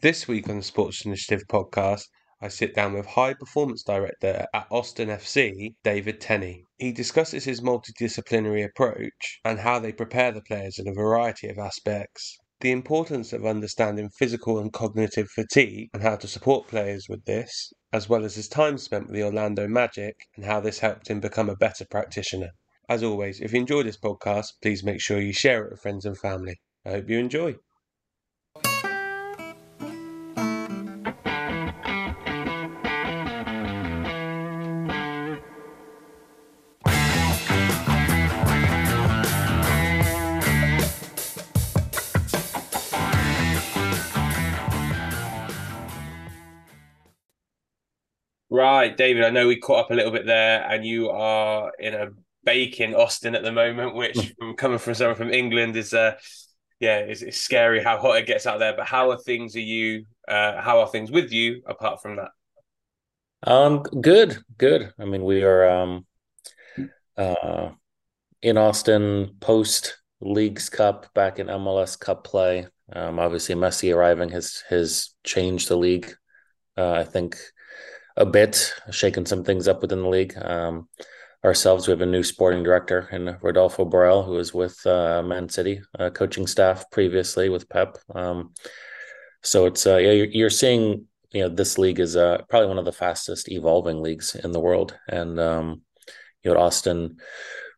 This week on the Sports Initiative podcast, I sit down with High Performance Director at Austin FC, David Tenney. He discusses his multidisciplinary approach and how they prepare the players in a variety of aspects. The importance of understanding physical and cognitive fatigue and how to support players with this, as well as his time spent with the Orlando Magic and how this helped him become a better practitioner. As always, if you enjoy this podcast, please make sure you share it with friends and family. I hope you enjoy. Right, David, I know we caught up a little bit there, and you are in a bake in Austin at the moment, which coming from someone from England is uh yeah, it's, it's scary how hot it gets out there. But how are things are you uh how are things with you apart from that? Um good, good. I mean we are um uh in Austin post Leagues Cup back in MLS Cup play. Um obviously Messi arriving has has changed the league. Uh, I think a bit, shaking some things up within the league. Um, ourselves, we have a new sporting director in Rodolfo Borrell, who was with uh, Man City uh, coaching staff previously with Pep. Um, so it's uh, yeah, you're, you're, seeing you know this league is uh, probably one of the fastest evolving leagues in the world, and um, you know at Austin,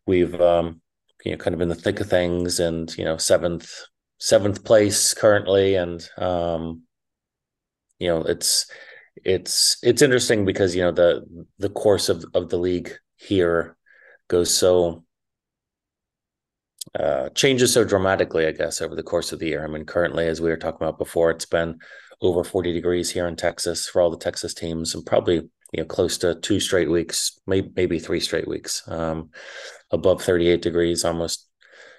we've um, you know kind of in the thick of things, and you know seventh seventh place currently, and um, you know it's it's it's interesting because you know the the course of of the league here goes so uh, changes so dramatically, I guess, over the course of the year. I mean, currently, as we were talking about before, it's been over 40 degrees here in Texas for all the Texas teams, and probably you know close to two straight weeks, maybe maybe three straight weeks, um, above 38 degrees, almost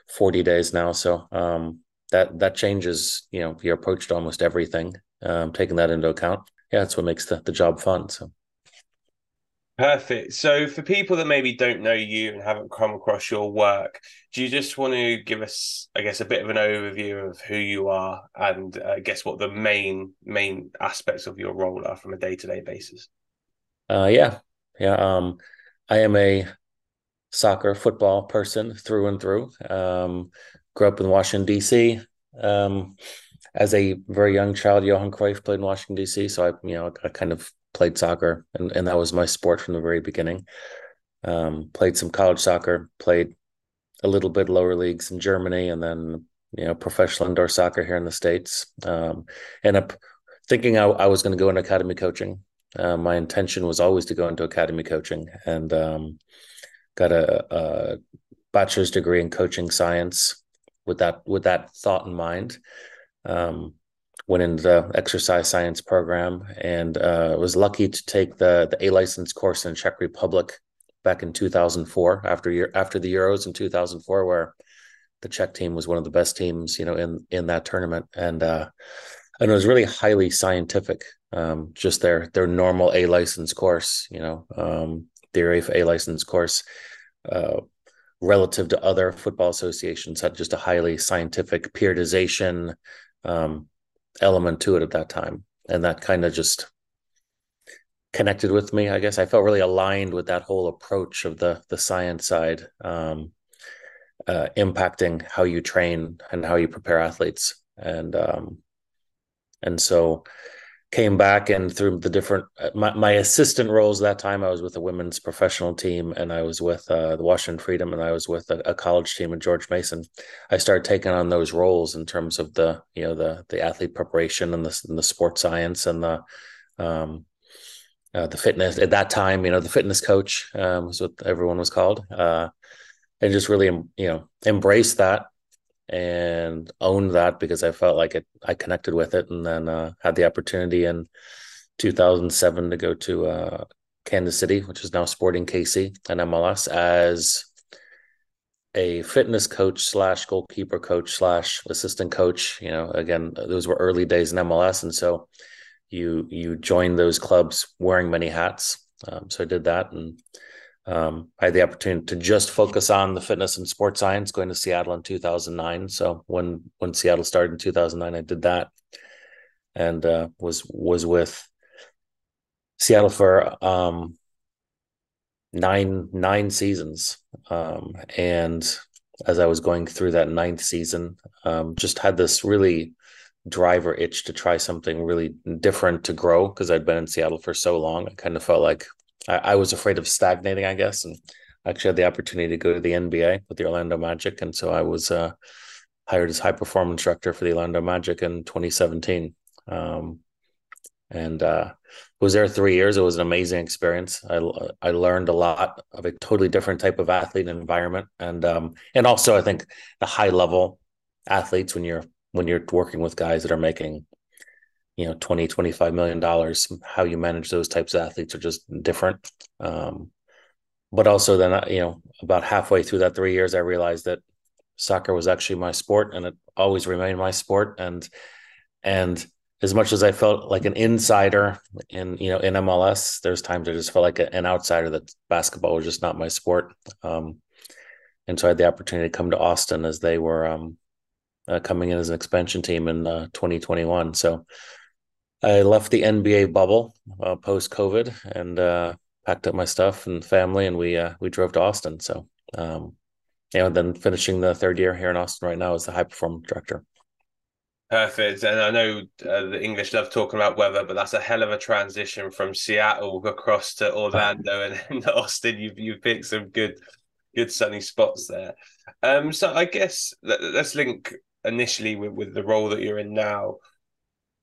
40 days now. So um, that that changes. You know, your approach to almost everything, um, taking that into account yeah, that's what makes the, the job fun. So perfect. So for people that maybe don't know you and haven't come across your work, do you just want to give us, I guess, a bit of an overview of who you are and uh, I guess what the main main aspects of your role are from a day to day basis? Uh, yeah, yeah. Um, I am a soccer football person through and through. Um, grew up in Washington D.C. Um, as a very young child, Johan Cruyff played in Washington D.C. So I, you know, I kind of played soccer, and, and that was my sport from the very beginning. Um, played some college soccer, played a little bit lower leagues in Germany, and then you know professional indoor soccer here in the states. Um, and up thinking I, I was going to go into academy coaching. Uh, my intention was always to go into academy coaching, and um, got a, a bachelor's degree in coaching science with that with that thought in mind um, went into the exercise science program and uh, was lucky to take the the A license course in Czech Republic back in 2004 after year after the Euros in 2004 where the Czech team was one of the best teams you know in in that tournament. And uh, and it was really highly scientific um, just their their normal A license course you know um, the UEFA A license course uh, relative to other football associations had just a highly scientific periodization um, element to it at that time, and that kind of just connected with me. I guess I felt really aligned with that whole approach of the the science side, um, uh, impacting how you train and how you prepare athletes, and um, and so came back and through the different uh, my, my assistant roles that time i was with a women's professional team and i was with uh, the washington freedom and i was with a, a, college team at george mason. I started taking on those roles in terms of the you know the the athlete preparation and the, and the sports science and the um uh, the fitness. At that time you know the fitness coach um, was what everyone was called. Uh, and just really you know embrace that and owned that because I felt like it I connected with it and then uh, had the opportunity in 2007 to go to uh, Kansas City, which is now Sporting KC and MLS as a fitness coach slash goalkeeper coach slash assistant coach. You know, again, those were early days in MLS, and so you you join those clubs wearing many hats. Um, so I did that and um, I had the opportunity to just focus on the fitness and sports science going to Seattle in 2009. So when when Seattle started in 2009, I did that. and uh, was was with Seattle for um, nine nine seasons, um, and as I was going through that ninth season, um, just had this really driver itch to try something really different to grow because I'd been in Seattle for so long. I kind of felt like I, I was afraid of stagnating, I guess, and actually had the opportunity to go to the NBA with the Orlando Magic, and so I was uh, hired as high performance instructor for the Orlando Magic in 2017. Um, and uh, was there three years. It was an amazing experience. I I learned a lot of a totally different type of athlete and environment, and um, and also I think the high level athletes when you're when you're working with guys that are making you know 20 25 million dollars how you manage those types of athletes are just different. Um, but also then you know about halfway through that three years i realized that soccer was actually my sport and it always remained my sport. And and as much as i felt like an insider in you know in mls there's times i just felt like an outsider that basketball was just not my sport. Um, and so i had the opportunity to come to austin as they were um, uh, coming in as an expansion team in uh, 2021 so i left the nba bubble uh, post covid and uh, packed up my stuff and family, and we uh, we drove to Austin. So, um, you know, then finishing the third year here in Austin right now as the high performance director. Perfect. And I know uh, the English love talking about weather, but that's a hell of a transition from Seattle across to Orlando and, Austin. You've you picked some good good sunny spots there. Um, so I guess let, us link initially with, with the role that you're in now.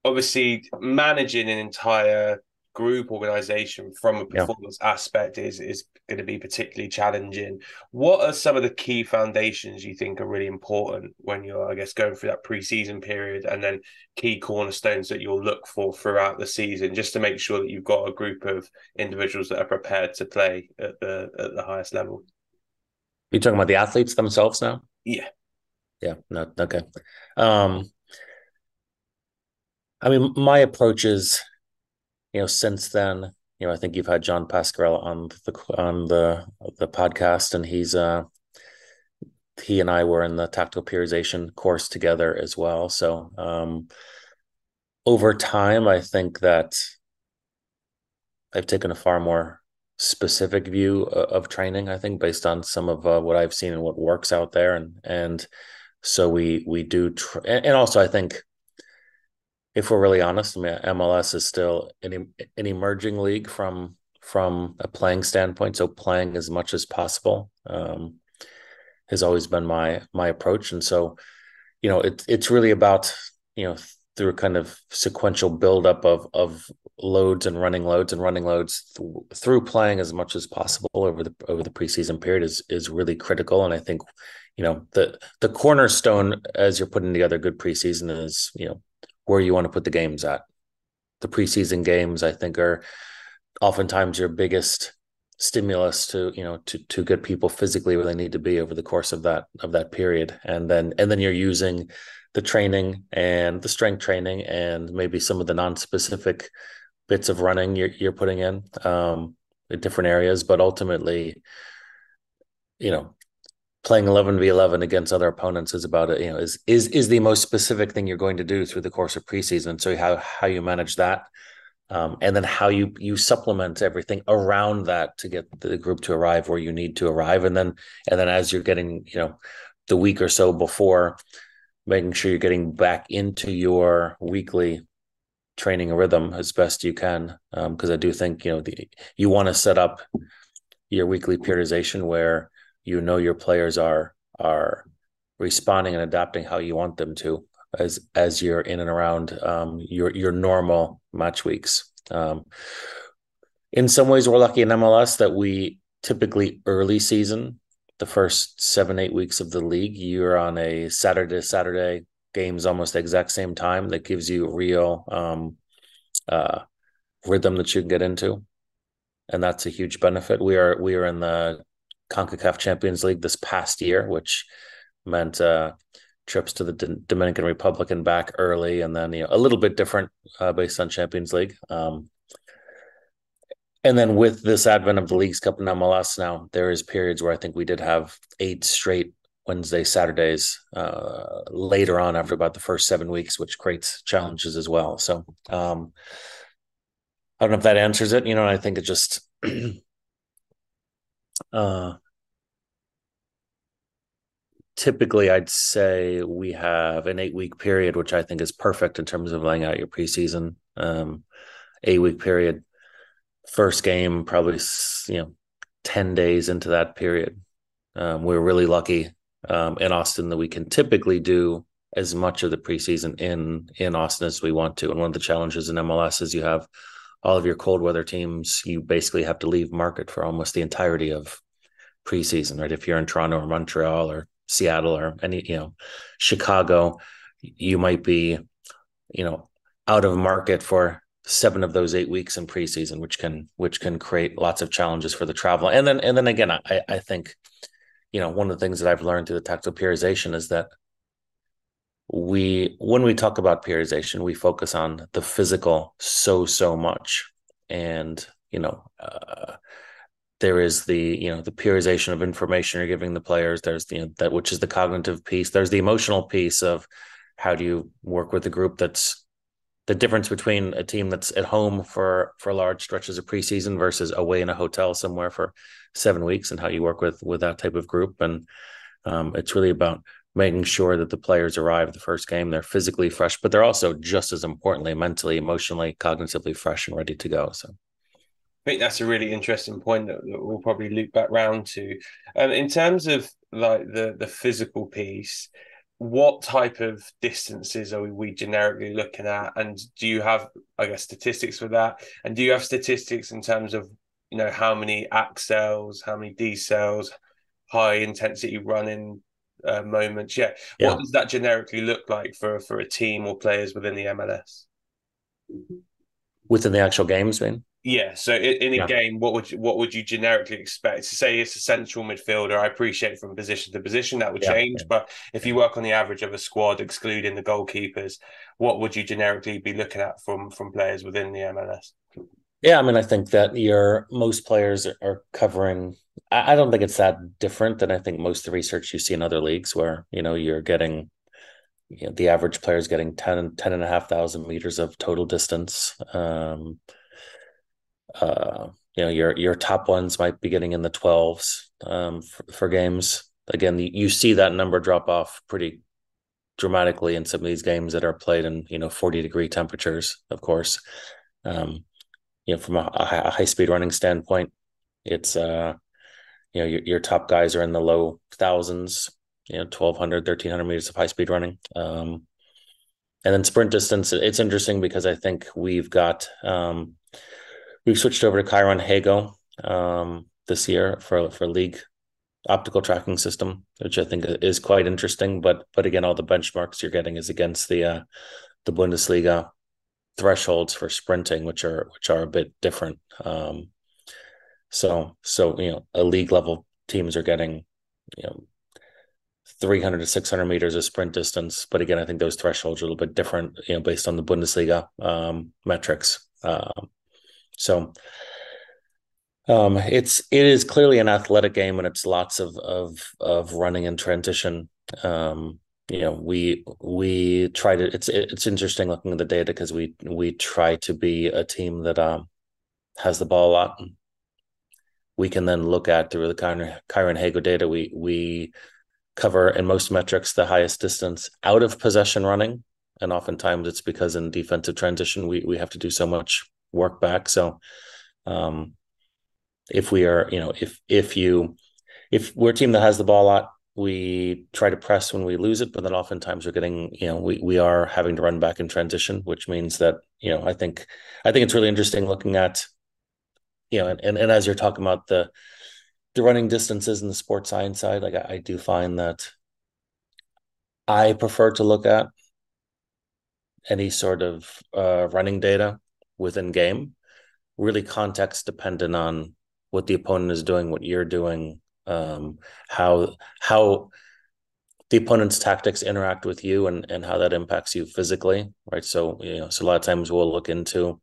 Obviously, managing an entire group organization from a performance yeah. aspect is is going to be particularly challenging. What are some of the key foundations you think are really important when you're, I guess, going through that preseason period, and then key cornerstones that you'll look for throughout the season, just to make sure that you've got a group of individuals that are prepared to play at the at the highest level? You're talking about the athletes themselves now. Yeah. Yeah. No. Okay. Um, I mean, my approach is you know, since then, you know, I think you've had John Pascarella on the on the the podcast, and he's uh he and I were in the tactical periodization course together as well. So um over time, I think that I've taken a far more specific view of training. I think based on some of uh, what I've seen and what works out there, and and so we we do, tr- and also I think if we're really honest, I mean, MLS is still an, an emerging league from from a playing standpoint. So playing as much as possible um, has always been my my approach, and so you know it's it's really about you know through a kind of sequential buildup of of loads and running loads and running loads th- through playing as much as possible over the over the preseason period is is really critical and i think you know the the cornerstone as you're putting together good preseason is you know where you want to put the games at. The preseason games, I think, are oftentimes your biggest stimulus to you know to to get people physically where they need to be over the course of that of that period and then and then you're using the training and the strength training and maybe some of the non-specific bits of running you're, you're putting in um in different areas but ultimately you know playing 11 v 11 against other opponents is about it you know is is is the most specific thing you're going to do through the course of preseason. So how how you manage that um, and then how you you supplement everything around that to get the group to arrive where you need to arrive. And then and then as you're getting you know the week or so before making sure you're getting back into your weekly training rhythm as best you can because um, i do think you know the, you want to set up your weekly periodization where you know your players are are responding and adapting how you want them to as as you're in and around um, your your normal match weeks. Um, in some ways, we're lucky in MLS that we typically early season, the first seven eight weeks of the league, you're on a Saturday Saturday games almost the exact same time. That gives you real um, uh, rhythm that you can get into, and that's a huge benefit. We are we are in the CONCACAF Champions League this past year, which meant uh, trips to the D- Dominican Republic and back early, and then you know a little bit different uh, based on Champions League. Um, and then with this advent of the Leagues Cup and MLS now, there is periods where I think we did have eight straight Wednesday, Saturdays uh, later on after about the first seven weeks, which creates challenges as well. So um, I don't know if that answers it. You know, I think it just uh, typically I'd say we have an eight week period, which I think is perfect in terms of laying out your preseason. Um, eight week period, first game probably you know ten days into that period. Um, we're really lucky um, in Austin that we can typically do as much of the preseason in in Austin as we want to. And one of the challenges in MLS is you have all of your cold weather teams. You basically have to leave market for almost the entirety of preseason, right? If you're in Toronto or Montreal or Seattle or any, you know, Chicago, you might be, you know, out of market for seven of those eight weeks in preseason, which can which can create lots of challenges for the travel. And then and then again, I I think you know, one of the things that I've learned through the tactical periodization is that we, when we talk about periodization, we focus on the physical so, so much. And, you know, uh, there is the, you know, the periodization of information you're giving the players. There's the, you know, that, which is the cognitive piece. There's the emotional piece of how do you work with a group that's the difference between a team that's at home for for large stretches of preseason versus away in a hotel somewhere for seven weeks and how you work with with that type of group and um, it's really about making sure that the players arrive the first game they're physically fresh but they're also just as importantly mentally emotionally cognitively fresh and ready to go so. I think that's a really interesting point that, that we'll probably loop back round to. Um, in terms of like the the physical piece, what type of distances are we generically looking at? And do you have i guess statistics for that? And do you have statistics in terms of you know how many accels how many decels high intensity running uh, moments yeah. yeah what does that generically look like for for a team or players within the mls within the actual games man yeah. So in, in a yeah. game, what would you, what would you generically expect? To say it's a central midfielder, I appreciate from position to position that would yeah, change. But if you work on the average of a squad, excluding the goalkeepers, what would you generically be looking at from from players within the MLS? Yeah, I mean, I think that your most players are covering. I don't think it's that different than I think most of the research you see in other leagues, where you know you're getting you know, the average player is getting 10, 10 and a half thousand meters of total distance. Um, uh, you know your your top ones might be getting in the 12s um, for, for, games again you see that number drop off pretty dramatically in some of these games that are played in you know 40 degree temperatures of course um, you know from a, a high speed running standpoint it's uh you know your, your top guys are in the low thousands you know 1200 1300 meters of high speed running um, and then sprint distance it's interesting because i think we've got um, We've switched over to ChyronHego um, this year for for league optical tracking system, which I think is quite interesting. But but again, all the benchmarks you're getting is against the uh, the Bundesliga thresholds for sprinting, which are which are a bit different. Um, so so you know, a league level teams are getting you know 300 to 600 meters of sprint distance. But again, I think those thresholds are a little bit different, you know, based on the Bundesliga um, metrics. Um, so um, it's it is clearly an athletic game, and it's lots of of of running and transition. Um, you know, we we try to. It's it's interesting looking at the data because we we try to be a team that um has the ball a lot. We can then look at through the Chyron, Chiron Hago data. We we cover in most metrics the highest distance out of possession running, and oftentimes it's because in defensive transition we we have to do so much work back. So um, if we are, you know, if if you if we're a team that has the ball a lot, we try to press when we lose it, but then oftentimes we're getting, you know, we we are having to run back in transition, which means that, you know, I think I think it's really interesting looking at, you know, and and, and as you're talking about the the running distances in the sports science side, like I, I do find that I prefer to look at any sort of uh, running data within game, really context dependent on what the opponent is doing, what you're doing, um, how how the opponent's tactics interact with you and and how that impacts you physically, right? So you know, so a lot of times we'll look into,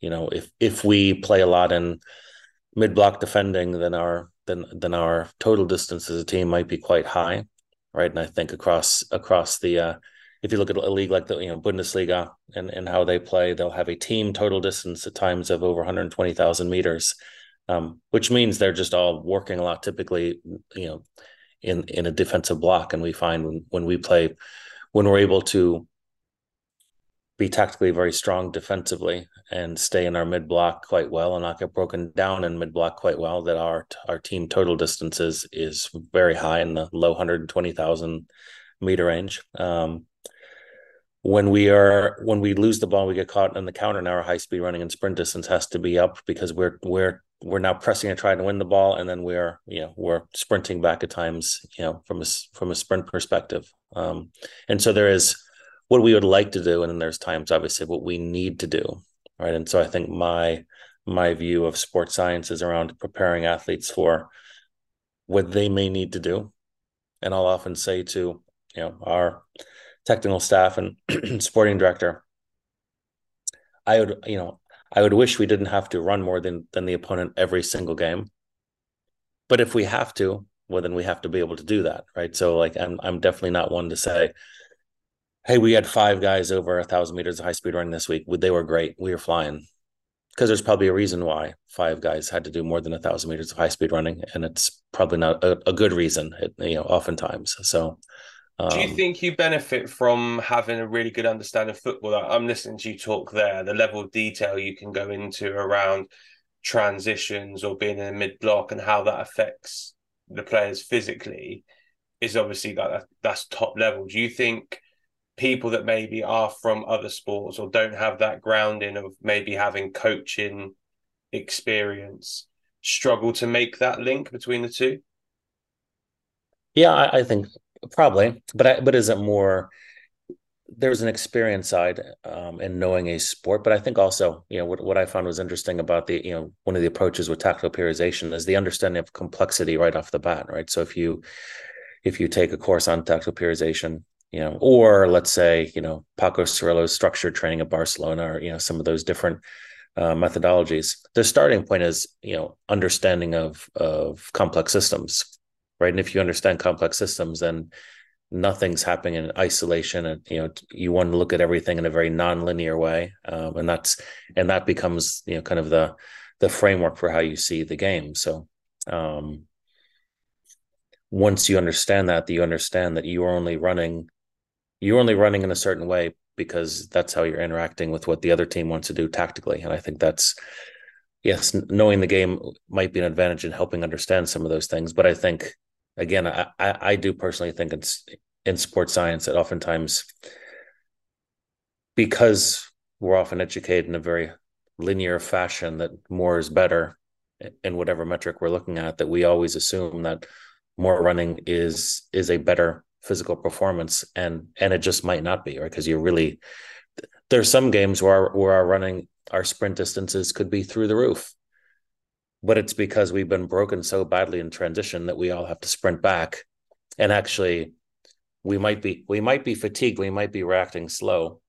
you know, if if we play a lot in mid block defending, then our then then our total distance as a team might be quite high. right? And I think across across the uh, if you look at a league like the you know Bundesliga and and how they play, they'll have a team total distance at times of over 120,000 meters, um, which means they're just all working a lot. Typically, you know, in in a defensive block, and we find when when we play, when we're able to be tactically very strong defensively and stay in our mid block quite well and not get broken down in mid block quite well that our our team total distances is very high in the low 120,000 meter range. Um, when we are when we lose the ball we get caught in the counter now our high speed running and sprint distance has to be up because we're we're we're now pressing and trying to win the ball and then we're you know we're sprinting back at times you know from a from a sprint perspective. Um, and so there is what we would like to do and then there's times obviously what we need to do right? And so i think my my view of sports science is around preparing athletes for what they may need to do. And i'll often say to you know our technical staff and sporting director i would you know i would wish we didn't have to run more than than the opponent every single game. But if we have to well then we have to be able to do that right? So like i'm, I'm definitely not one to say hey, we had five guys over a thousand meters of high speed running this week. They were great. We were flying because there's probably a reason why five guys had to do more than a thousand meters of high speed running, and it's probably not a, a good reason. You know, oftentimes. So, um, do you um, think you benefit from having a really good understanding of football? I'm listening to you talk there. The level of detail you can go into around transitions or being in a mid block and how that affects the players physically is obviously that that's top level. Do you think? People that maybe are from other sports or don't have that grounding of maybe having coaching experience struggle to make that link between the two? Yeah, I, I think probably, but I, but is it more? There's an experience side um, in knowing a sport, but I think also, you know, what, what I found was interesting about the, you know, one of the approaches with tactical periodization is the understanding of complexity right off the bat, right? So if you if you take a course on tactical periodization, you know, or let's say, you know, Paco Seirul·lo's structured training at Barcelona, or you know, some of those different uh, methodologies. The starting point is, you know, understanding of of complex systems, right? And if you understand complex systems, then nothing's happening in isolation, and you know, you want to look at everything in a very nonlinear way, um, and that's and that becomes, you know, kind of the the framework for how you see the game. So. Um, once you understand that, you understand that you are only running you're only running in a certain way because that's how you're interacting with what the other team wants to do tactically. And I think that's yes, knowing the game might be an advantage in helping understand some of those things. But I think again, I, I, do personally think it's in sports science that oftentimes because we're often educated in a very linear fashion that more is better in whatever metric we're looking at that we always assume that more running is is a better physical performance and and it just might not be right? Because you're really there's some games where our, where our running our sprint distances could be through the roof. But it's because we've been broken so badly in transition that we all have to sprint back. And actually we might be we might be fatigued we might be reacting slow.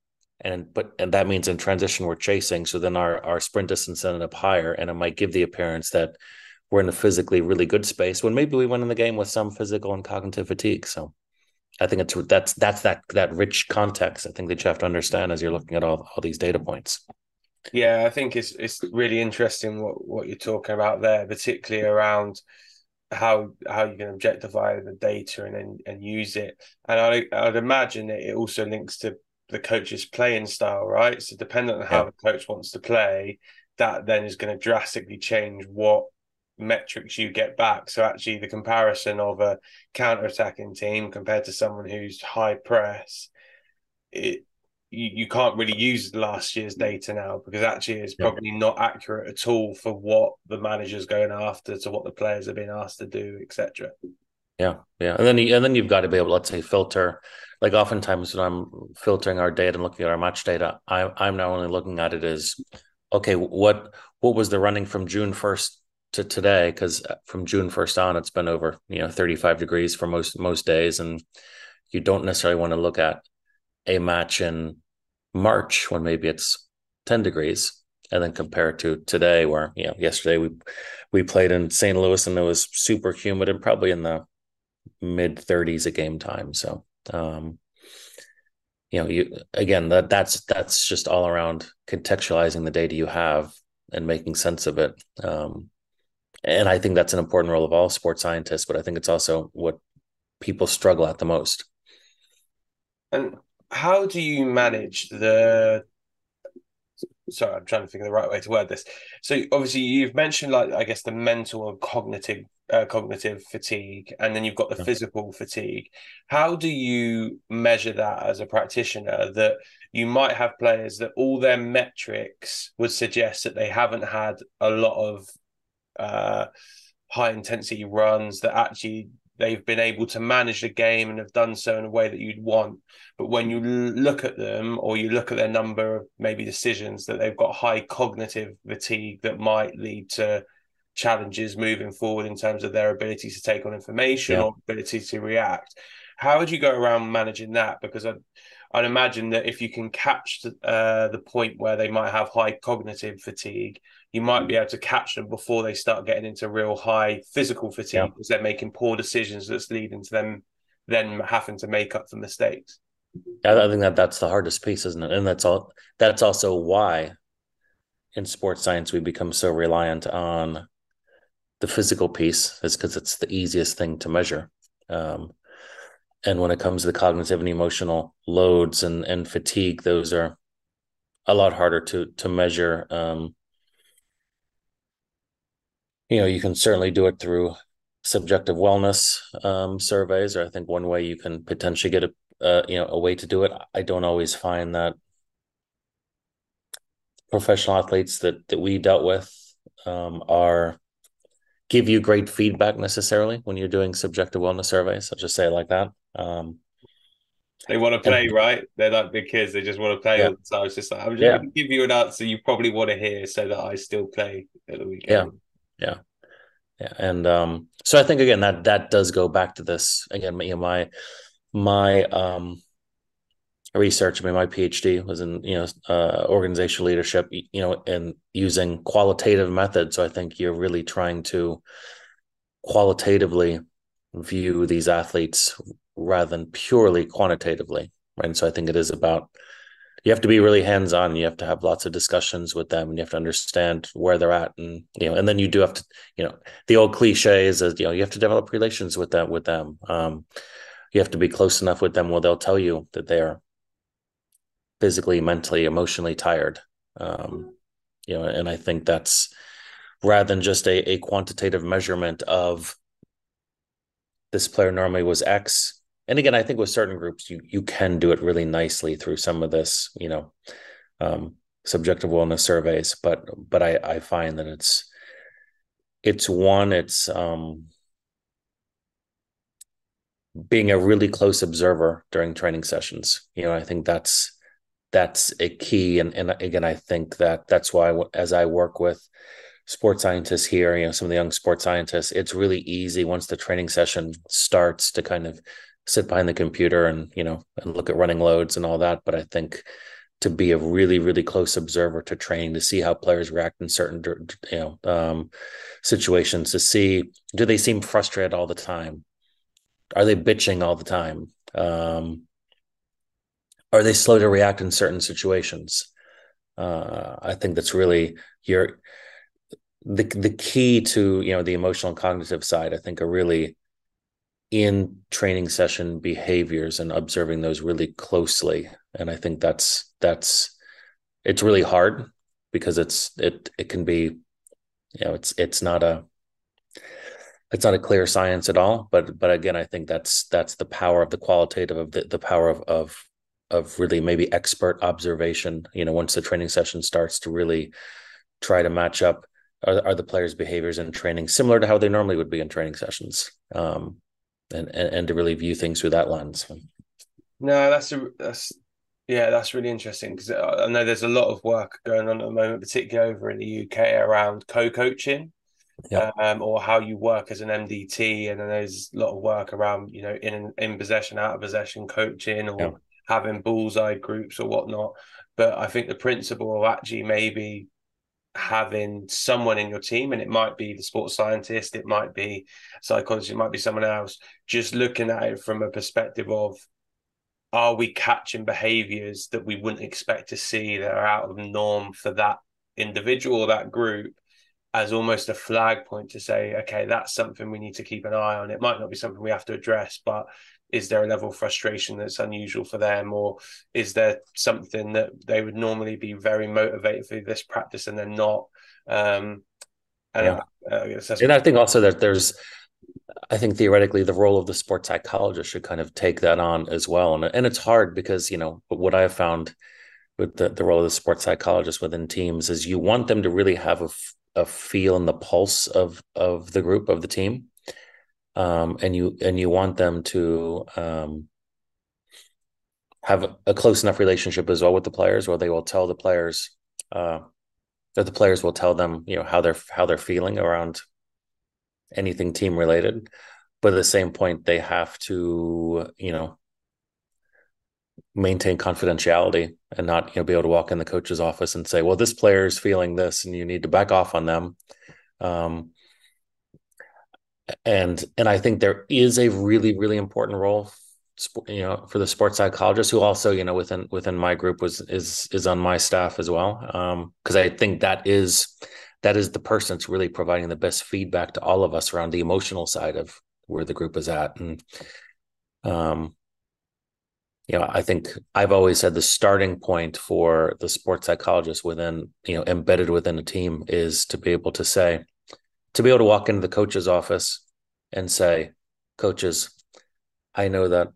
And but and that means in transition we're chasing. So then our our sprint distance ended up higher and it might give the appearance that we're in a physically really good space when maybe we went in the game with some physical and cognitive fatigue so I think it's that's that's that that rich context. I think that you have to understand as you're looking at all, all these data points. Yeah, I think it's it's really interesting what, what you're talking about there, particularly around how how you can objectify the data and and, and use it. And I I'd imagine that it also links to the coach's playing style, right? So depending on how yeah. the coach wants to play, that then is going to drastically change what metrics you get back. So actually, the comparison of a counter-attacking team compared to someone who's high press, it you, you can't really use last year's data now because actually it's probably yeah. not accurate at all for what the manager's going after to what the players are being asked to do, etc. Yeah, yeah, and then and then you've got to be able, let's say, filter. Like oftentimes when I'm filtering our data and looking at our match data, I, I'm not only looking at it as okay, what what was the running from June first to today because uh, from June 1st on it's been over you know 35 degrees for most most days and you don't necessarily want to look at a match in March when maybe it's 10 degrees and then compare it to today where you know yesterday we we played in St. Louis and it was super humid and probably in the mid 30s at game time. So, um, you know, you again that that's that's just all around contextualizing the data you have and making sense of it. Um, and I think that's an important role of all sports scientists, but I think it's also what people struggle at the most. And how do you manage the sorry, I'm trying to think of the right way to word this. So obviously you've mentioned like I guess the mental and cognitive uh, cognitive fatigue, and then you've got the yeah. physical fatigue. How do you measure that as a practitioner? That you might have players that all their metrics would suggest that they haven't had a lot of uh, high intensity runs that actually they've been able to manage the game and have done so in a way that you'd want. But when you look at them or you look at their number of maybe decisions that they've got high cognitive fatigue that might lead to challenges moving forward in terms of their ability to take on information yeah. or ability to react. How would you go around managing that? Because I'd, I'd imagine that if you can catch uh, the point where they might have high cognitive fatigue, you might be able to catch them before they start getting into real high physical fatigue yeah. because they're making poor decisions that's leading to them then having to make up for mistakes. I think that that's the hardest piece, isn't it? And that's all. That's also why in sports science we become so reliant on the physical piece, is because it's the easiest thing to measure. Um, and when it comes to the cognitive and emotional loads and and fatigue, those are a lot harder to to measure. Um, you know, you can certainly do it through subjective wellness um, surveys, or I think one way you can potentially get a uh, you know a way to do it. I don't always find that professional athletes that that we dealt with um, are give you great feedback necessarily when you're doing subjective wellness surveys. I'll just say it like that. Um, they want to play, and, right? They're like big kids. They just want to play. Yeah. So I was just like, I'm just yeah. going to give you an answer you probably want to hear so that I still play at the weekend. Yeah. Yeah. Yeah. And um, so I think again that that does go back to this again. You know, my my um research. I mean, my PhD was in you know uh, organizational leadership. You know, and using qualitative methods. So I think you're really trying to qualitatively view these athletes rather than purely quantitatively, right? And so I think it is about you have to be really hands on. You have to have lots of discussions with them, and you have to understand where they're at, and you know, and then you do have to, you know, the old cliche is, you know, you have to develop relations with them. With them, um, you have to be close enough with them where they'll tell you that they're physically, mentally, emotionally tired. Um, you know, and I think that's rather than just a, a quantitative measurement of this player normally was X. And again, I think with certain groups, you you can do it really nicely through some of this, you know, um, subjective wellness surveys. But but I I find that it's it's one it's um, being a really close observer during training sessions. You know, I think that's that's a key and and again i think that that's why as i work with sports scientists here you know some of the young sports scientists it's really easy once the training session starts to kind of sit behind the computer and you know and look at running loads and all that but i think to be a really really close observer to training to see how players react in certain you know um, situations to see do they seem frustrated all the time are they bitching all the time um, are they slow to react in certain situations? Uh, I think that's really your the the key to you know the emotional and cognitive side. I think are really in training session behaviors and observing those really closely. And I think that's that's it's really hard because it's it it can be you know it's it's not a it's not a clear science at all. But but again i think that's that's the power of the qualitative of the, the power of of of really maybe expert observation. You know once the training session starts to really try to match up are, are the players behaviors in training similar to how they normally would be in training sessions? Um, and, and and to really view things through that lens no that's a that's yeah that's really interesting because i know there's a lot of work going on at the moment particularly over in the uk around co-coaching yeah. um, or how you work as an MDT, and then there's a lot of work around you know in in possession, out of possession coaching, or yeah having bullseye groups or whatnot. But I think the principle of actually maybe having someone in your team, and it might be the sports scientist, it might be psychologist, it might be someone else, just looking at it from a perspective of are we catching behaviors that we wouldn't expect to see that are out of norm for that individual or that group as almost a flag point to say, okay, that's something we need to keep an eye on. It might not be something we have to address, but is there a level of frustration that's unusual for them or is there something that they would normally be very motivated for this practice and they're not um and yeah. I, I and I think also that there's I think theoretically the role of the sports psychologist should kind of take that on as well. And and it's hard because, you know, what I have found with the, the role of the sports psychologist within teams is you want them to really have a, a feel and the pulse of of the group of the team um, and you and you want them to um, have a close enough relationship as well with the players, where they will tell the players uh, that the players will tell them, you know, how they're how they're feeling around anything team related. But at the same point, they have to, you know, maintain confidentiality and not, you know, be able to walk in the coach's office and say, "Well, this player is feeling this, and you need to back off on them." Um, and and I think there is a really really important role you know for the sports psychologist who also you know within within my group was is is on my staff as well um because I think that is that is the person that's really providing the best feedback to all of us around the emotional side of where the group is at and um you know i think i've always said the starting point for the sports psychologist within you know embedded within a team is to be able to say to be able to walk into the coach's office and say, coaches, I know that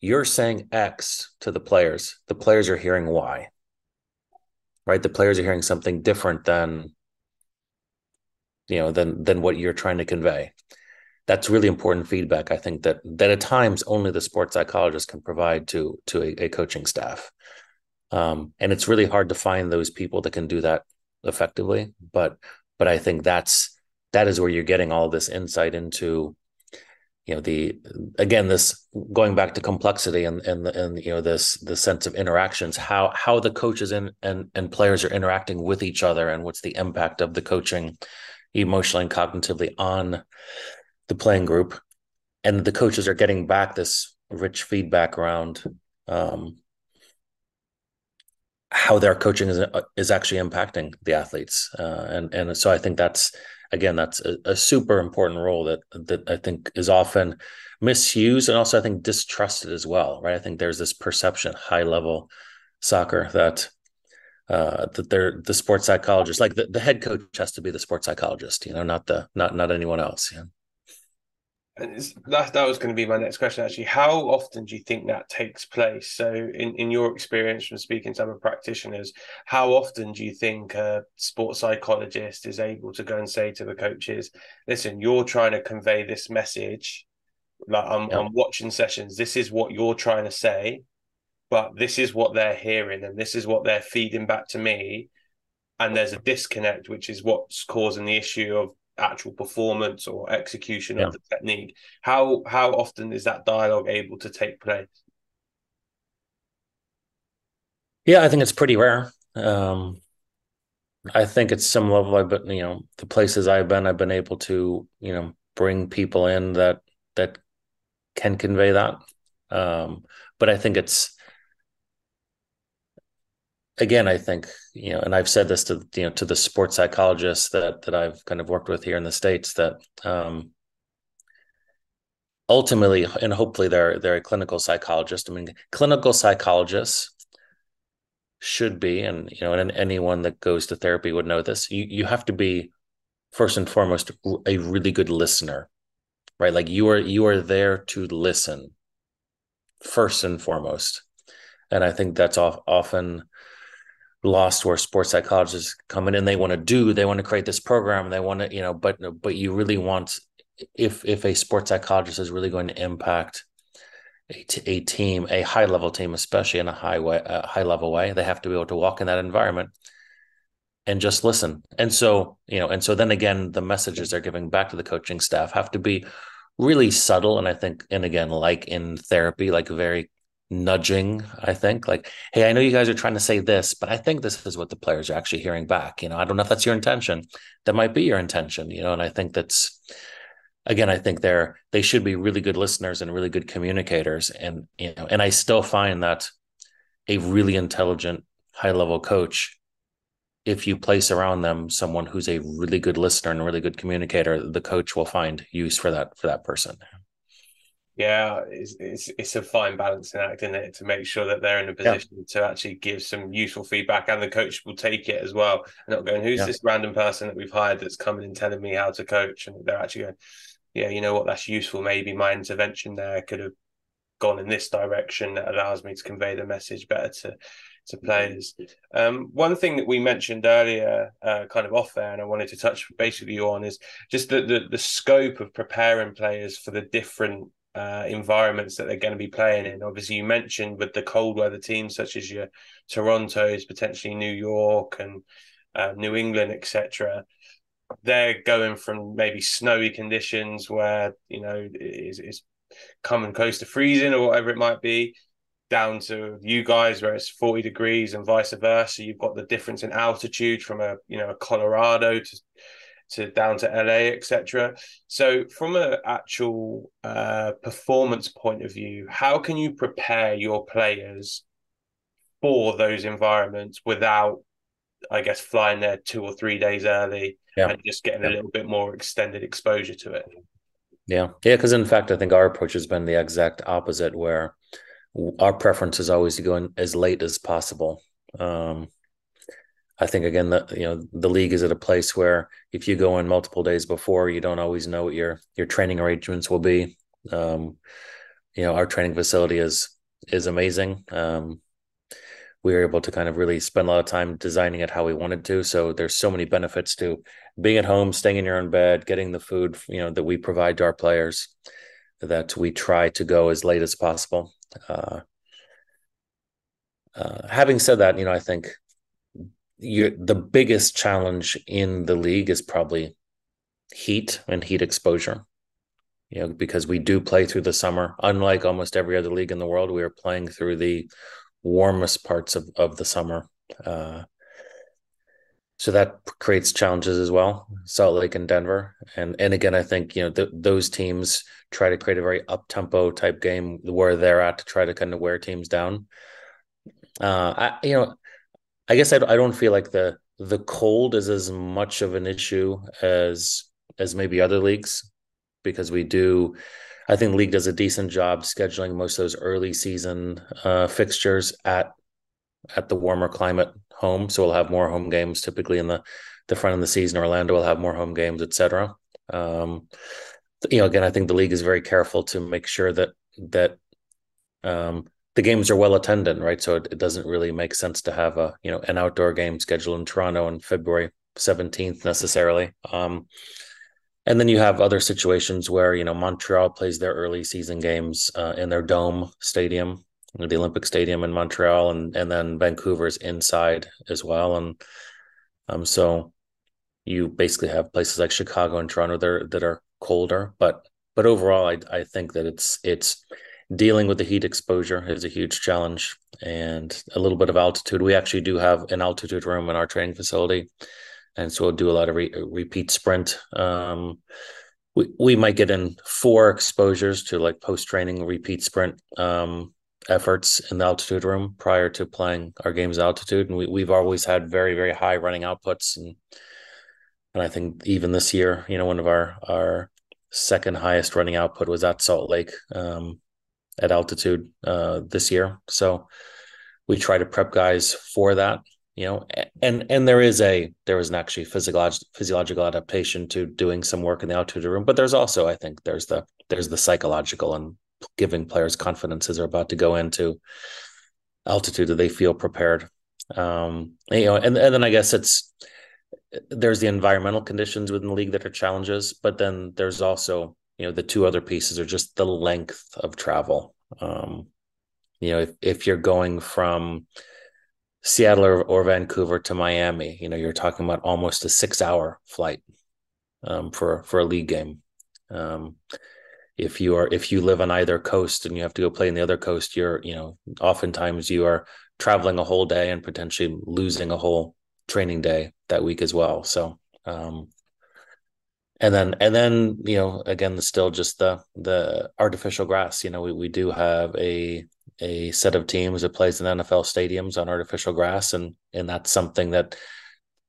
you're saying X to the players. The players are hearing Y. Right? The players are hearing something different than you know than than what you're trying to convey. That's really important feedback. I think that that at times only the sports psychologist can provide to to a, a coaching staff. Um, and it's really hard to find those people that can do that effectively. But but I think that's that is where you're getting all this insight into you know the again this going back to complexity and and and you know this the sense of interactions how how the coaches and and and players are interacting with each other and what's the impact of the coaching emotionally and cognitively on the playing group and the coaches are getting back this rich feedback around um, how their coaching is is actually impacting the athletes uh, and and so I think that's again, that's a, a, super important role that that I think is often misused and also I think distrusted as well, right? I think there's this perception, high level soccer, that uh, that they're the sports psychologist, like the, the head coach has to be the sports psychologist, you know, not the not not anyone else. Yeah. And that that was going to be my next question. Actually, how often do you think that takes place? So, in in your experience from speaking to other practitioners, how often do you think a sports psychologist is able to go and say to the coaches, "Listen, you're trying to convey this message. Like I'm, I'm watching sessions. This is what you're trying to say, but this is what they're hearing, and this is what they're feeding back to me." And there's a disconnect, which is what's causing the issue of actual performance or execution yeah. of the technique how how often is that dialogue able to take place? Yeah i think it's pretty rare. Um i think it's some level i've been you know the places i've been i've been able to you know bring people in that that can convey that. Um but i think it's again, I think you know, and I've said this to you know to the sports psychologists that that I've kind of worked with here in the states that um, ultimately, and hopefully, they're they're a clinical psychologist. I mean, clinical psychologists should be, and you know, and anyone that goes to therapy would know this. You you have to be first and foremost a really good listener, right? Like you are you are there to listen first and foremost, and I think that's often lost where sports psychologists come in and they want to do they want to create this program they want to you know but but you really want if if a sports psychologist is really going to impact a, a team a high level team especially in a high way a high level way they have to be able to walk in that environment and just listen. And so you know and so then again the messages they're giving back to the coaching staff have to be really subtle and i think and again like in therapy like very nudging, I think. Like, hey, I know you guys are trying to say this, but I think this is what the players are actually hearing back. You know, I don't know if that's your intention. That might be your intention, you know, and I think that's again, I think they're they should be really good listeners and really good communicators. And you know, and I still find that a really intelligent, high level coach, if you place around them someone who's a really good listener and really good communicator, the coach will find use for that for that person yeah, it's, it's, it's a fine balancing act, isn't it, to make sure that they're in a position yeah. to actually give some useful feedback, and the coach will take it as well, and not going, "Who's yeah. this random person that we've hired that's coming and telling me how to coach?" And they're actually going, "Yeah, you know what? That's useful. Maybe my intervention there could have gone in this direction that allows me to convey the message better to to players." Um, one thing that we mentioned earlier, uh, kind of off there, and I wanted to touch basically on is just the, the the scope of preparing players for the different uh, environments that they're going to be playing in. Obviously, you mentioned with the cold weather teams such as your Toronto's, potentially New York and uh, New England, etc. They're going from maybe snowy conditions where you know is is coming close to freezing or whatever it might be, down to you guys where it's 40 degrees and vice versa. You've got the difference in altitude from a you know a Colorado to to down to LA, etc. So, from an actual uh, performance point of view, how can you prepare your players for those environments without, I guess, flying there two or three days early yeah. and just getting yeah. a little bit more extended exposure to it? Yeah, yeah. Because in fact, I think our approach has been the exact opposite, where our preference is always to go in as late as possible. Um, I think again that you know the league is at a place where if you go in multiple days before, you don't always know what your your training arrangements will be. Um, you know, our training facility is is amazing. Um, we were able to kind of really spend a lot of time designing it how we wanted to. So there's so many benefits to being at home, staying in your own bed, getting the food you know that we provide to our players. That we try to go as late as possible. Uh, uh, having said that, you know, I think you the biggest challenge in the league is probably heat and heat exposure. You know, because we do play through the summer. Unlike almost every other league in the world, we are playing through the warmest parts of, of the summer. Uh, so that creates challenges as well. Salt Lake and Denver, and and again, I think you know th- those teams try to create a very up tempo type game where they're at to try to kind of wear teams down. Uh, I you know I guess I, I don't feel like the the cold is as much of an issue as as maybe other leagues because we do I think league does a decent job scheduling most of those early season uh, fixtures at at the warmer climate home. So we'll have more home games typically in the the front of the season. Orlando will have more home games, etc. Um, you know, again, I think the league is very careful to make sure that that um, the games are well attended, right? So it, it, doesn't really make sense to have a you know an outdoor game scheduled in Toronto on February seventeenth necessarily. Um, and then you have other situations where you know Montreal plays their early season games uh, in their dome stadium, the Olympic Stadium in Montreal, and and then Vancouver's inside as well, and um, so you basically have places like Chicago and Toronto that are, that are colder, but but overall, I I think that it's it's dealing with the heat exposure is a huge challenge and a little bit of altitude. We actually do have an altitude room in our training facility. And so we'll do a lot of re- repeat sprint. Um, we, we might get in four exposures to like post training repeat sprint um, efforts in the altitude room prior to playing our games altitude. And we, we've always had very, very high running outputs. And, and I think even this year, you know, one of our, our second highest running output was at Salt Lake. Um, at altitude uh, this year. So we try to prep guys for that, you know, and and there is a there is an actually physiological physiological adaptation to doing some work in the altitude room, but there's also I think there's the there's the psychological and giving players confidence as they're about to go into altitude that they feel prepared. Um, you know, and and then I guess it's there's the environmental conditions within the league that are challenges, but then there's also you know the two other pieces are just the length of travel um, you know if, if you're going from seattle or, or, vancouver to miami you know you're talking about almost a six hour flight um, for for a league game um, if you are if you live on either coast and you have to go play in the other coast, you're you know oftentimes you are traveling a whole day and potentially losing a whole training day that week as well. So um, and then and then you know again still just the the artificial grass you know we, we do have a a set of teams that plays in NFL stadiums on artificial grass and and that's something that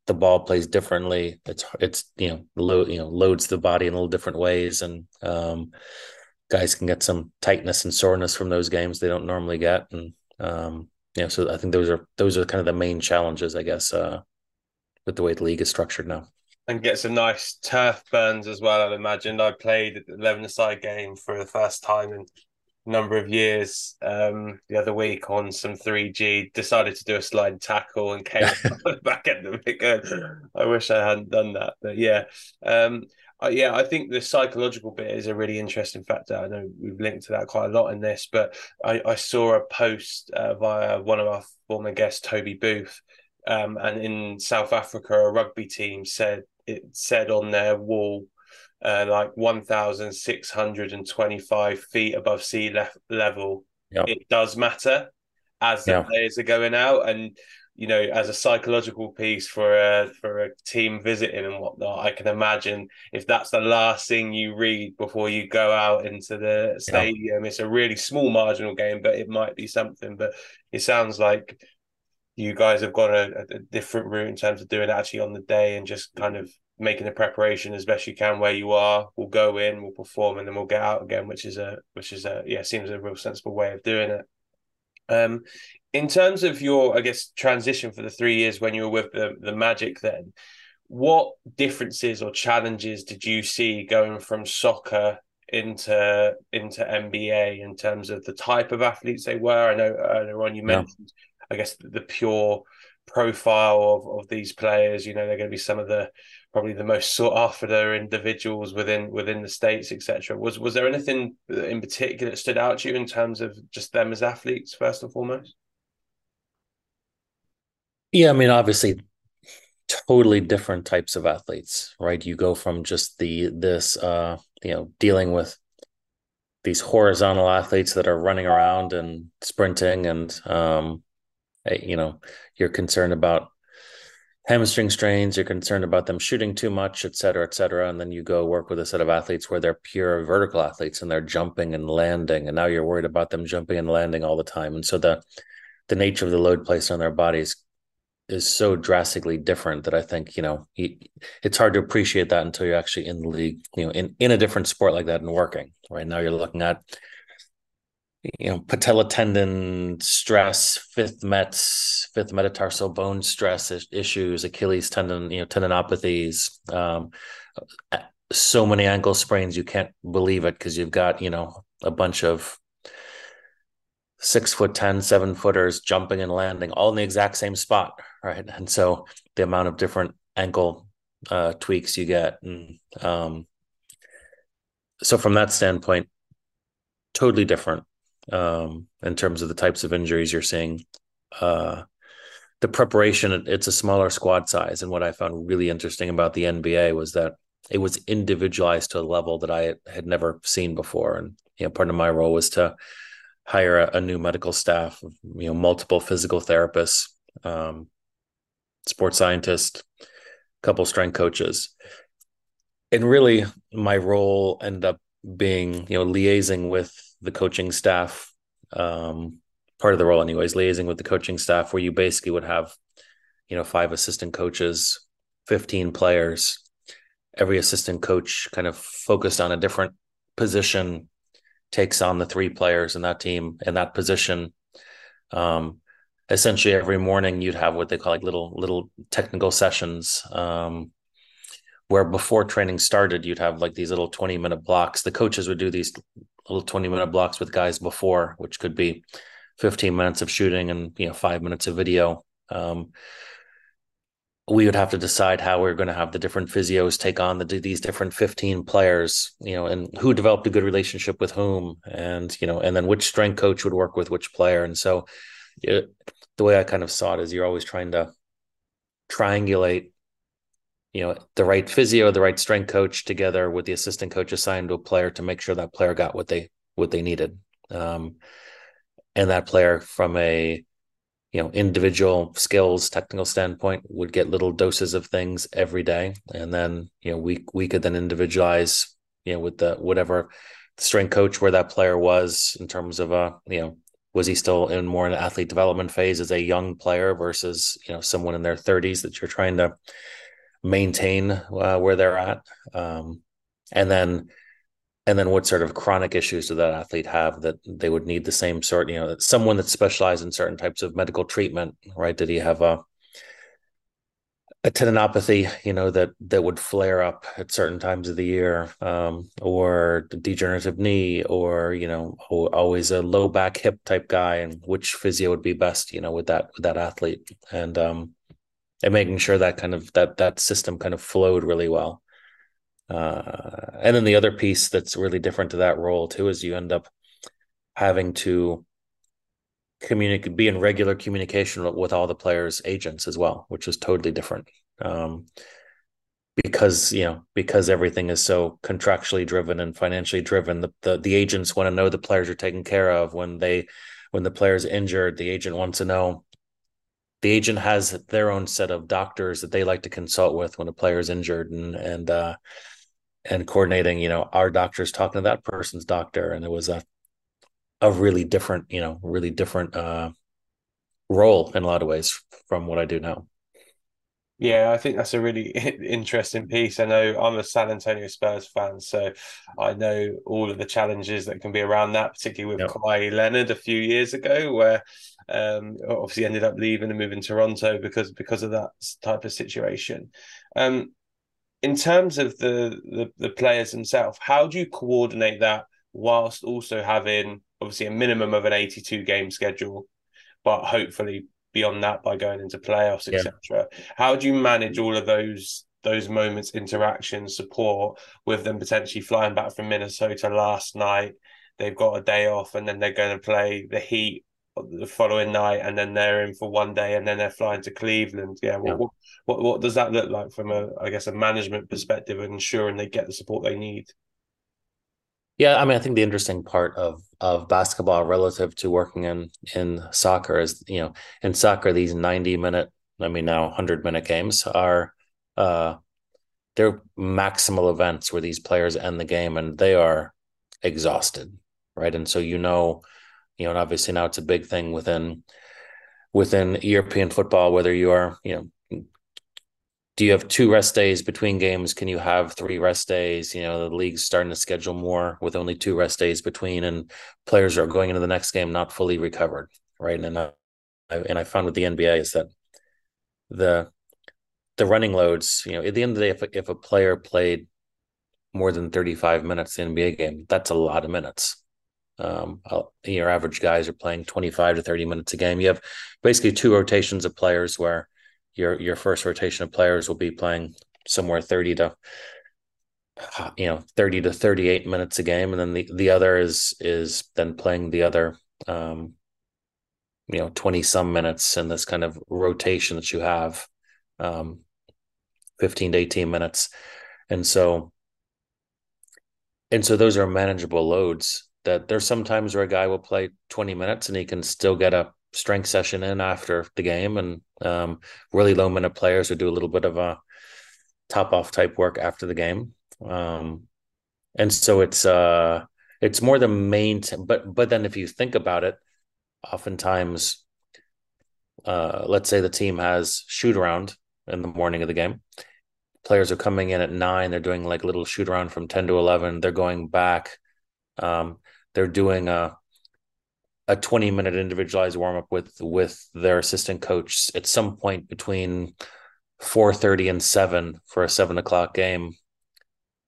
the ball plays differently. It's it's you know load you know loads the body in a little different ways and um, guys can get some tightness and soreness from those games they don't normally get. And um, yeah so I think those are those are kind of the main challenges I guess uh, with the way the league is structured now and get some nice turf burns as well. I'd imagine. I played the eleven side game for the first time in a number of years um, the other week on some 3G. Decided to do a slide tackle and came back at the bit I wish I hadn't done that, but yeah. Um, uh, yeah, I think the psychological bit is a really interesting factor. I know we've linked to that quite a lot in this, but I, I saw a post uh, via one of our former guests, Toby Booth, um, and in South Africa, a rugby team said it said on their wall uh, like 1,625 feet above sea le- level. Yep. It does matter as the yeah. players are going out, and you know, as a psychological piece for a for a team visiting and whatnot. I can imagine if that's the last thing you read before you go out into the stadium. It's a really small marginal game, but it might be something. But it sounds like you guys have got a, a, different route in terms of doing it actually on the day and just kind of making the preparation as best you can where you are. We'll go in, we'll perform, and then we'll get out again, which is a which is a yeah seems a real sensible way of doing it. Um, in terms of your I guess transition for the three years when you were with the the Magic, then what differences or challenges did you see going from soccer into into NBA in terms of the type of athletes they were? I know earlier on you mentioned I guess the pure profile of, of these players. You know, they're going to be some of the probably the most sought after individuals within within the states, etc. Was was there anything in particular that stood out to you in terms of just them as athletes, first and foremost? Yeah, I mean, obviously, totally different types of athletes, right? You go from just the this, uh, you know, dealing with these horizontal athletes that are running around and sprinting and um, you know you're concerned about hamstring strains you're concerned about them shooting too much et cetera et cetera and then you go work with a set of athletes where they're pure vertical athletes and they're jumping and landing and now you're worried about them jumping and landing all the time and so the the nature of the load placed on their bodies is so drastically different that I think you know it's hard to appreciate that until you're actually in the league, you know, in in a different sport like that and working. Right now, you're looking at you know patella tendon stress fifth mets fifth metatarsal bone stress issues achilles tendon you know tendinopathies um, so many ankle sprains you can't believe it because you've got you know a bunch of six foot ten seven footers jumping and landing all in the exact same spot right? And so the amount of different ankle uh, tweaks you get and um, so from that standpoint totally different um, in terms of the types of injuries you're seeing. Uh, the preparation, it's a smaller squad size. And what I found really interesting about the NBA was that it was individualized to a level that I had never seen before. And, you know, part of my role was to hire a, a new medical staff, you know, multiple physical therapists, um, sports scientists, couple strength coaches. And really, my role ended up being, you know, liaising with the coaching staff, um, part of the role, anyways, liaising with the coaching staff, where you basically would have, you know, five assistant coaches, 15 players, every assistant coach kind of focused on a different position, takes on the three players in that team in that position. Um, essentially every morning you'd have what they call like little little technical sessions um, where before training started you'd have like these little 20 minute blocks the coaches would do these little 20 minute blocks with guys before, which could be 15 minutes of shooting and, you know, five minutes of video. Um, we would have to decide how we are going to have the different physios take on the, these different 15 players, you know, and who developed a good relationship with whom, and you know, and then which strength coach would work with which player. And so, it, the way I kind of saw it is, you're always trying to triangulate, you know the right physio the right strength coach together with the assistant coach assigned to a player to make sure that player got what they what they needed. Um, and that player from a you know individual skills technical standpoint would get little doses of things every day. And then you know we we could then individualize you know with the whatever strength coach where that player was in terms of a you know was he still in more an athlete development phase as a young player versus you know someone in their 30s that you're trying to maintain uh, where they're at. Um, and then and then what sort of chronic issues do that athlete have that they would need the same sort you know someone that specialized in certain types of medical treatment right? Did he have a a tendinopathy you know that that would flare up at certain times of the year um, or degenerative knee or you know always a low back hip type guy and which physio would be best you know with that with that athlete? And um and making sure that kind of that that system kind of flowed really well uh, and then the other piece that's really different to that role too is you end up having to communicate, be in regular communication with all the players' agents as well, which is totally different. Um, because you know because everything is so contractually driven and financially driven the, the the agents want to know the players are taken care of when they when the player's injured the agent wants to know the agent has their own set of doctors that they like to consult with when a player is injured and and uh and coordinating, you know, our doctors talking to that person's doctor. And it was a a really different, you know, really different uh role in a lot of ways from what I do now. Yeah, I think that's a really interesting piece. I know I'm a San Antonio Spurs fan, so I know all of the challenges that can be around that, particularly with yep. Kawhi Leonard a few years ago, where um, obviously ended up leaving and moving to Toronto because because of that type of situation. Um, in terms of the, the the players themselves, how do you coordinate that whilst also having obviously a minimum of an 82 game schedule, but hopefully beyond that by going into playoffs, etc. How do you manage all of those those moments, interaction, support with them potentially flying back from Minnesota last night? They've got a day off and then they're going to play the Heat the following night, and then they're in for one day, and then they're flying to Cleveland. Yeah, what, yeah. What, what, what does that look like from a, I guess, a management perspective, and ensuring they get the support they need? Yeah, I mean, I think the interesting part of of basketball relative to working in in soccer is, you know, in soccer these ninety minute, I mean now hundred minute games are, uh, they're maximal events where these players end the game and they are exhausted, right? And so you know you know, and obviously now it's a big thing within within European football, whether you are, you know, do you have two rest days between games? Can you have three rest days? You know, the league's starting to schedule more with only two rest days between, and players are going into the next game not fully recovered, right? And I, and I found with the NBA is that the the running loads, you know, at the end of the day, if if a player played more than thirty five minutes in the NBA game, that's a lot of minutes. Um, your average guys are playing 25 to 30 minutes a game. You have basically two rotations of players where your your first rotation of players will be playing somewhere 30 to you know 30 to 38 minutes a game. And then the the other is is then playing the other um you know 20 some minutes in this kind of rotation that you have um 15 to 18 minutes. And so and so those are manageable loads that there's some times where a guy will play 20 minutes and he can still get a strength session in after the game and um, really low minute players who do a little bit of a top off type work after the game. Um, and so it's uh it's more the main t- but but then if you think about it oftentimes uh let's say the team has shoot around in the morning of the game. Players are coming in at nine they're doing like a little shoot around from 10 to 11 they're going back um, they're doing a a 20 minute individualized warm up with with their assistant coach at some point between 4:30 and 7 for a 7 o'clock game.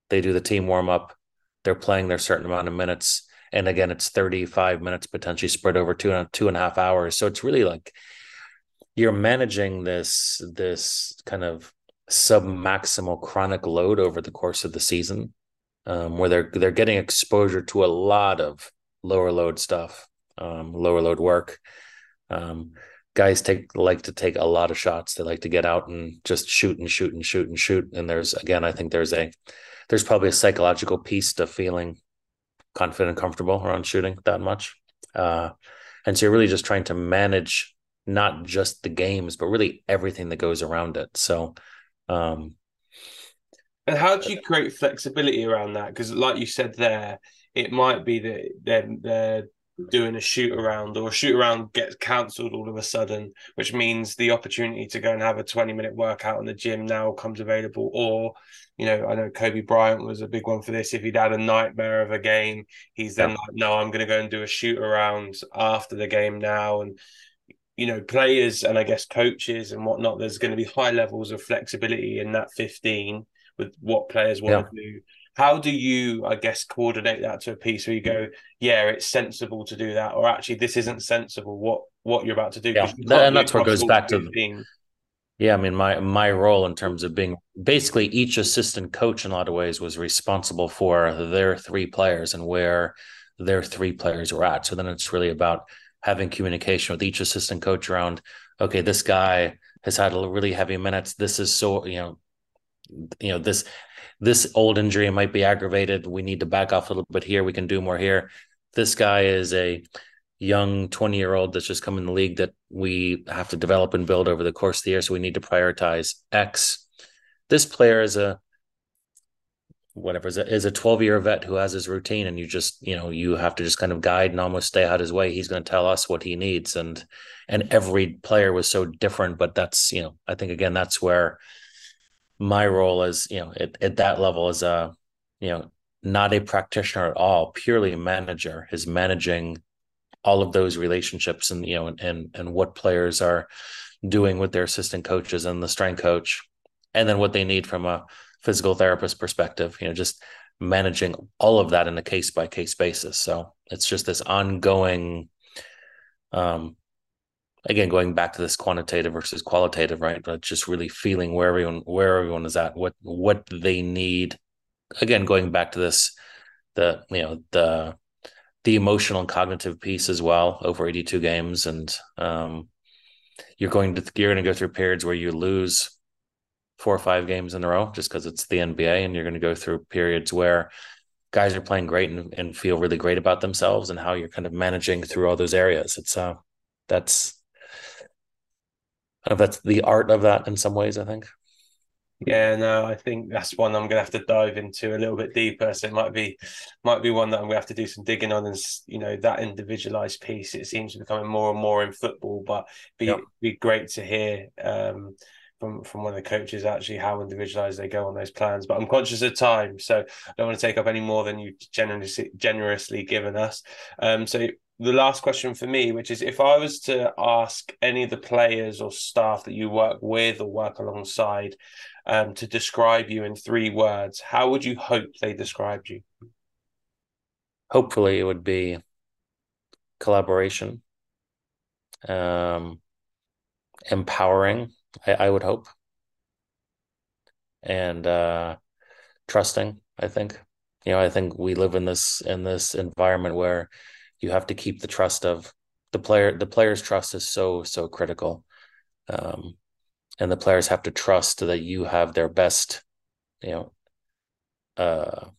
They do the team warm up. They're playing their certain amount of minutes, and again, it's 35 minutes potentially spread over two and two and a half hours. So it's really like you're managing this this kind of sub maximal chronic load over the course of the season um, where they're they're getting exposure to a lot of lower load stuff, um, lower load work, um, guys take like to take a lot of shots. They like to get out and just shoot and shoot and shoot and shoot. And there's again, I think there's a there's probably a psychological piece to feeling confident and comfortable around shooting that much. Uh, and so you're really just trying to manage not just the games, but really everything that goes around it. So, um, and how do you create flexibility around that? Because, like you said there, it might be that they're, they're doing a shoot around or a shoot around gets cancelled all of a sudden, which means the opportunity to go and have a 20 minute workout in the gym now comes available. Or, you know, I know Kobe Bryant was a big one for this. If he'd had a nightmare of a game, he's then yeah. like, no, I'm going to go and do a shoot around after the game now. And, you know, players and I guess coaches and whatnot, there's going to be high levels of flexibility in that 15 with what players want yeah. to do. How do you i guess coordinate that to a piece where you go yeah it's sensible to do that or actually this isn't sensible what what you're about to do? Yeah. And that's what goes back to the, yeah i mean my my role in terms of being basically each assistant coach in a lot of ways was responsible for their three players and where their three players were at. So then it's really about having communication with each assistant coach around okay this guy has had a really heavy minutes. This is so you know you know this this old injury might be aggravated. We need to back off a little bit here. We can do more here. This guy is a young 20 year old that's just come in the league that we have to develop and build over the course of the year. So we need to prioritize X. This player is a whatever is a, is a 12 year vet who has his routine and you just you know you have to just kind of guide and almost stay out his way he's going to tell us what he needs and and every player was so different but that's you know i think again that's where my role as you know at, at that level as a you know not a practitioner at all purely a manager is managing all of those relationships and you know and and, and what players are doing with their assistant coaches and the strength coach and then what they need from a physical therapist perspective you know just managing all of that in a case by case basis. So it's just this ongoing um again going back to this quantitative versus qualitative right? But just really feeling where everyone where everyone is at what what they need. Again going back to this the you know the the emotional and cognitive piece as well over 82 games. And um you're going to you're going to go through periods where you lose four or five games in a row just because it's the NBA and you're going to go through periods where guys are playing great and, and feel really great about themselves and how you're kind of managing through all those areas. It's uh that's that's the art of that in some ways, I think. Yeah, no, I think that's one I'm gonna have to dive into a little bit deeper. So it might be might be one that I'm gonna have to do some digging on and you know, that individualized piece. It seems to be becoming more and more in football, but be be great to hear um from from one of the coaches actually how individualized they go on those plans. But I'm conscious of time, so I don't want to take up any more than you've generously generously given us. Um, so the last question for me, which is if I was to ask any of the players or staff that you work with or work alongside um, to describe you in three words, how would you hope they described you? Hopefully, it would be collaboration, um, empowering. I, I, would hope, and uh, trusting. I think you know. I think we live in this in this environment where you have to keep the trust of the player. The player's trust is so so critical, um, and the players have to trust that you have their best, you know, uh,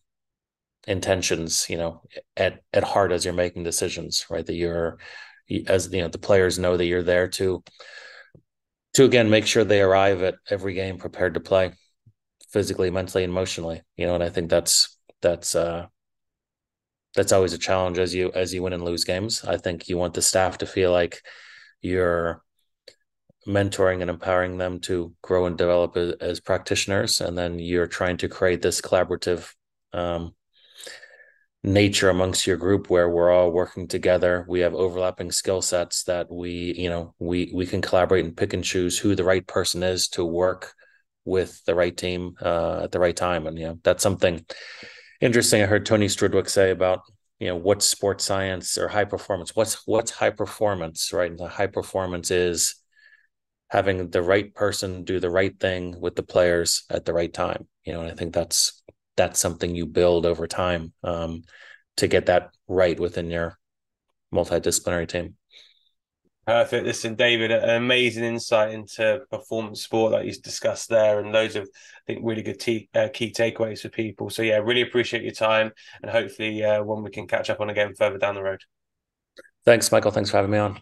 intentions. You know, at at heart as you're making decisions, right? That you're as you know the players know that you're there to to again make sure they arrive at every game prepared to play physically mentally emotionally you know and i think that's that's uh that's always a challenge as you as you win and lose games. I think you want the staff to feel like you're mentoring and empowering them to grow and develop as, as practitioners, and then you're trying to create this collaborative um, nature amongst your group where we're all working together. We have overlapping skill sets that we you know we we can collaborate and pick and choose who the right person is to work with the right team uh, at the right time, and you know that's something interesting. I heard Tony Strudwick say about you know what's sports science or high performance. What's what's high performance, right? And the high performance is having the right person do the right thing with the players at the right time. You know, and I think that's that's something you build over time um, to get that right within your multidisciplinary team. Perfect. Listen, David, an amazing insight into performance sport that he's discussed there, and loads of, I think, really good t- uh, key takeaways for people. So, yeah, really appreciate your time, and hopefully, uh, one we can catch up on again further down the road. Thanks, Michael. Thanks for having me on.